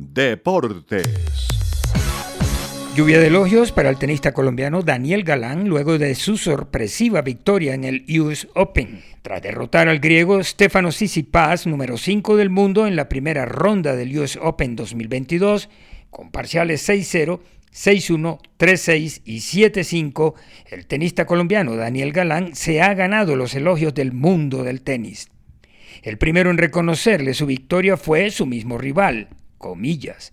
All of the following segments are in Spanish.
Deportes. Lluvia de elogios para el tenista colombiano Daniel Galán luego de su sorpresiva victoria en el US Open, tras derrotar al griego Stefano Tsitsipas, número 5 del mundo en la primera ronda del US Open 2022, con parciales 6-0, 6-1, 3-6 y 7-5, el tenista colombiano Daniel Galán se ha ganado los elogios del mundo del tenis. El primero en reconocerle su victoria fue su mismo rival, comillas,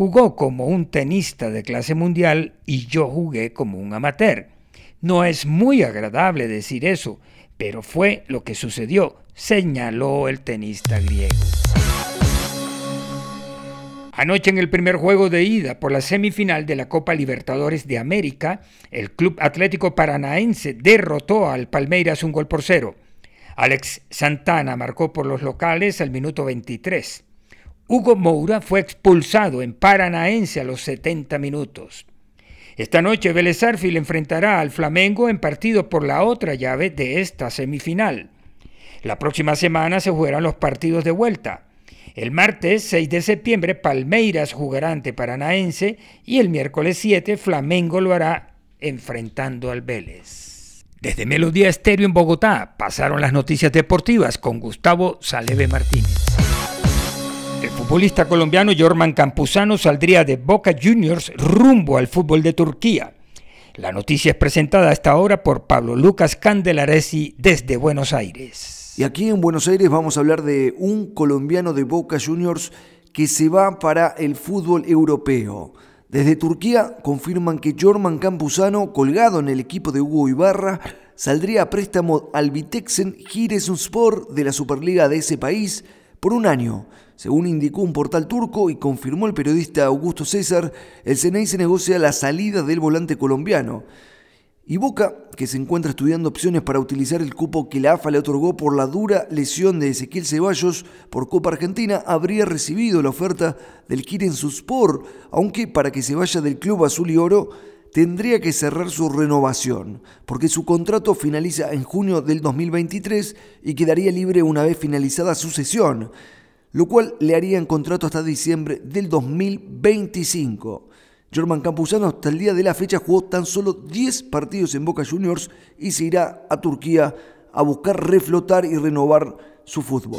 Jugó como un tenista de clase mundial y yo jugué como un amateur. No es muy agradable decir eso, pero fue lo que sucedió, señaló el tenista griego. Anoche en el primer juego de ida por la semifinal de la Copa Libertadores de América, el Club Atlético Paranaense derrotó al Palmeiras un gol por cero. Alex Santana marcó por los locales al minuto 23. Hugo Moura fue expulsado en Paranaense a los 70 minutos. Esta noche Vélez Arfil enfrentará al Flamengo en partido por la otra llave de esta semifinal. La próxima semana se jugarán los partidos de vuelta. El martes 6 de septiembre Palmeiras jugará ante Paranaense y el miércoles 7 Flamengo lo hará enfrentando al Vélez. Desde Melodía Estéreo en Bogotá pasaron las noticias deportivas con Gustavo Saleve Martínez. El futbolista colombiano Jorman Campuzano saldría de Boca Juniors rumbo al fútbol de Turquía. La noticia es presentada esta hora por Pablo Lucas Candelaresi desde Buenos Aires. Y aquí en Buenos Aires vamos a hablar de un colombiano de Boca Juniors que se va para el fútbol europeo. Desde Turquía confirman que Jorman Campuzano, colgado en el equipo de Hugo Ibarra, saldría a préstamo al Vitexen Giresunspor de la Superliga de ese país por un año. Según indicó un portal turco y confirmó el periodista Augusto César, el CNI se negocia la salida del volante colombiano. Y Boca, que se encuentra estudiando opciones para utilizar el cupo que la AFA le otorgó por la dura lesión de Ezequiel Ceballos por Copa Argentina, habría recibido la oferta del Kiren Suspor, aunque para que se vaya del club azul y oro tendría que cerrar su renovación, porque su contrato finaliza en junio del 2023 y quedaría libre una vez finalizada su sesión lo cual le haría en contrato hasta diciembre del 2025. German Campuzano hasta el día de la fecha jugó tan solo 10 partidos en Boca Juniors y se irá a Turquía a buscar reflotar y renovar su fútbol.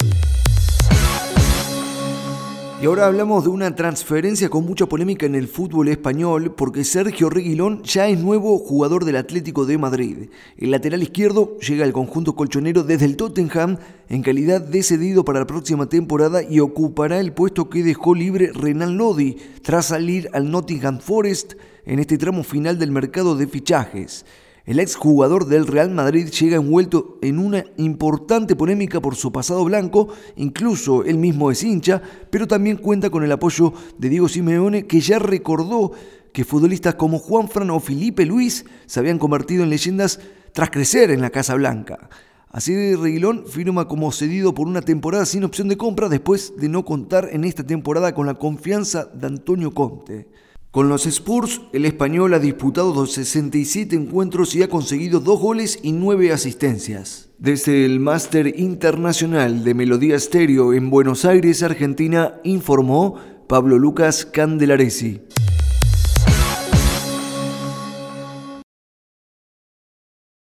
Y ahora hablamos de una transferencia con mucha polémica en el fútbol español porque Sergio Reguilón ya es nuevo jugador del Atlético de Madrid. El lateral izquierdo llega al conjunto colchonero desde el Tottenham en calidad de cedido para la próxima temporada y ocupará el puesto que dejó libre Renan Lodi tras salir al Nottingham Forest en este tramo final del mercado de fichajes. El exjugador del Real Madrid llega envuelto en una importante polémica por su pasado blanco, incluso él mismo es hincha, pero también cuenta con el apoyo de Diego Simeone, que ya recordó que futbolistas como Juan Fran o Felipe Luis se habían convertido en leyendas tras crecer en la Casa Blanca. Así Reguilón firma como cedido por una temporada sin opción de compra después de no contar en esta temporada con la confianza de Antonio Conte. Con los Spurs, el español ha disputado 67 encuentros y ha conseguido dos goles y nueve asistencias. Desde el Máster Internacional de Melodía Estéreo en Buenos Aires, Argentina, informó Pablo Lucas Candelaresi.